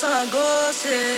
Banga Descends à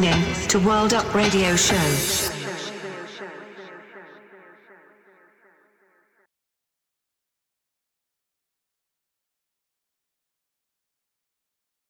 listening to World Up Radio Show.